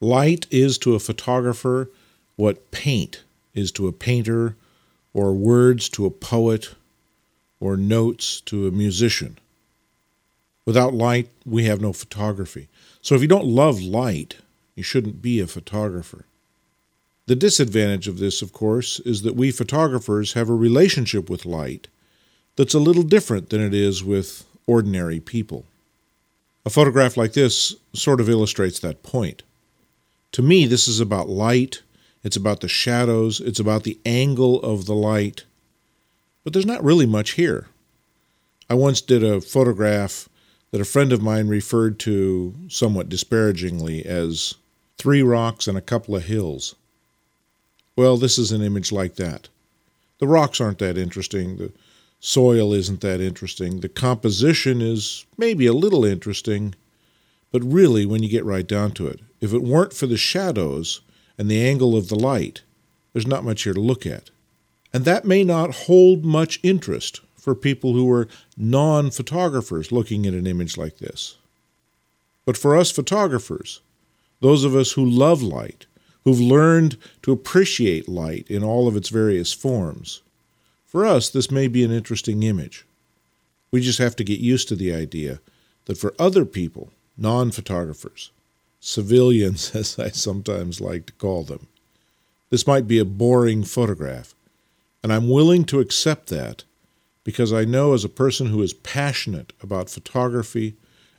Light is to a photographer what paint is to a painter, or words to a poet, or notes to a musician. Without light, we have no photography. So if you don't love light, you shouldn't be a photographer. The disadvantage of this, of course, is that we photographers have a relationship with light that's a little different than it is with ordinary people. A photograph like this sort of illustrates that point. To me, this is about light, it's about the shadows, it's about the angle of the light, but there's not really much here. I once did a photograph that a friend of mine referred to somewhat disparagingly as three rocks and a couple of hills. Well, this is an image like that. The rocks aren't that interesting. The soil isn't that interesting. The composition is maybe a little interesting. But really, when you get right down to it, if it weren't for the shadows and the angle of the light, there's not much here to look at. And that may not hold much interest for people who are non photographers looking at an image like this. But for us photographers, those of us who love light, who've learned to appreciate light in all of its various forms, for us this may be an interesting image. We just have to get used to the idea that for other people, non photographers, civilians as I sometimes like to call them, this might be a boring photograph, and I'm willing to accept that because I know as a person who is passionate about photography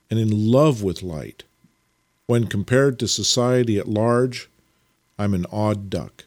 and in love with light, when compared to society at large, I'm an odd duck.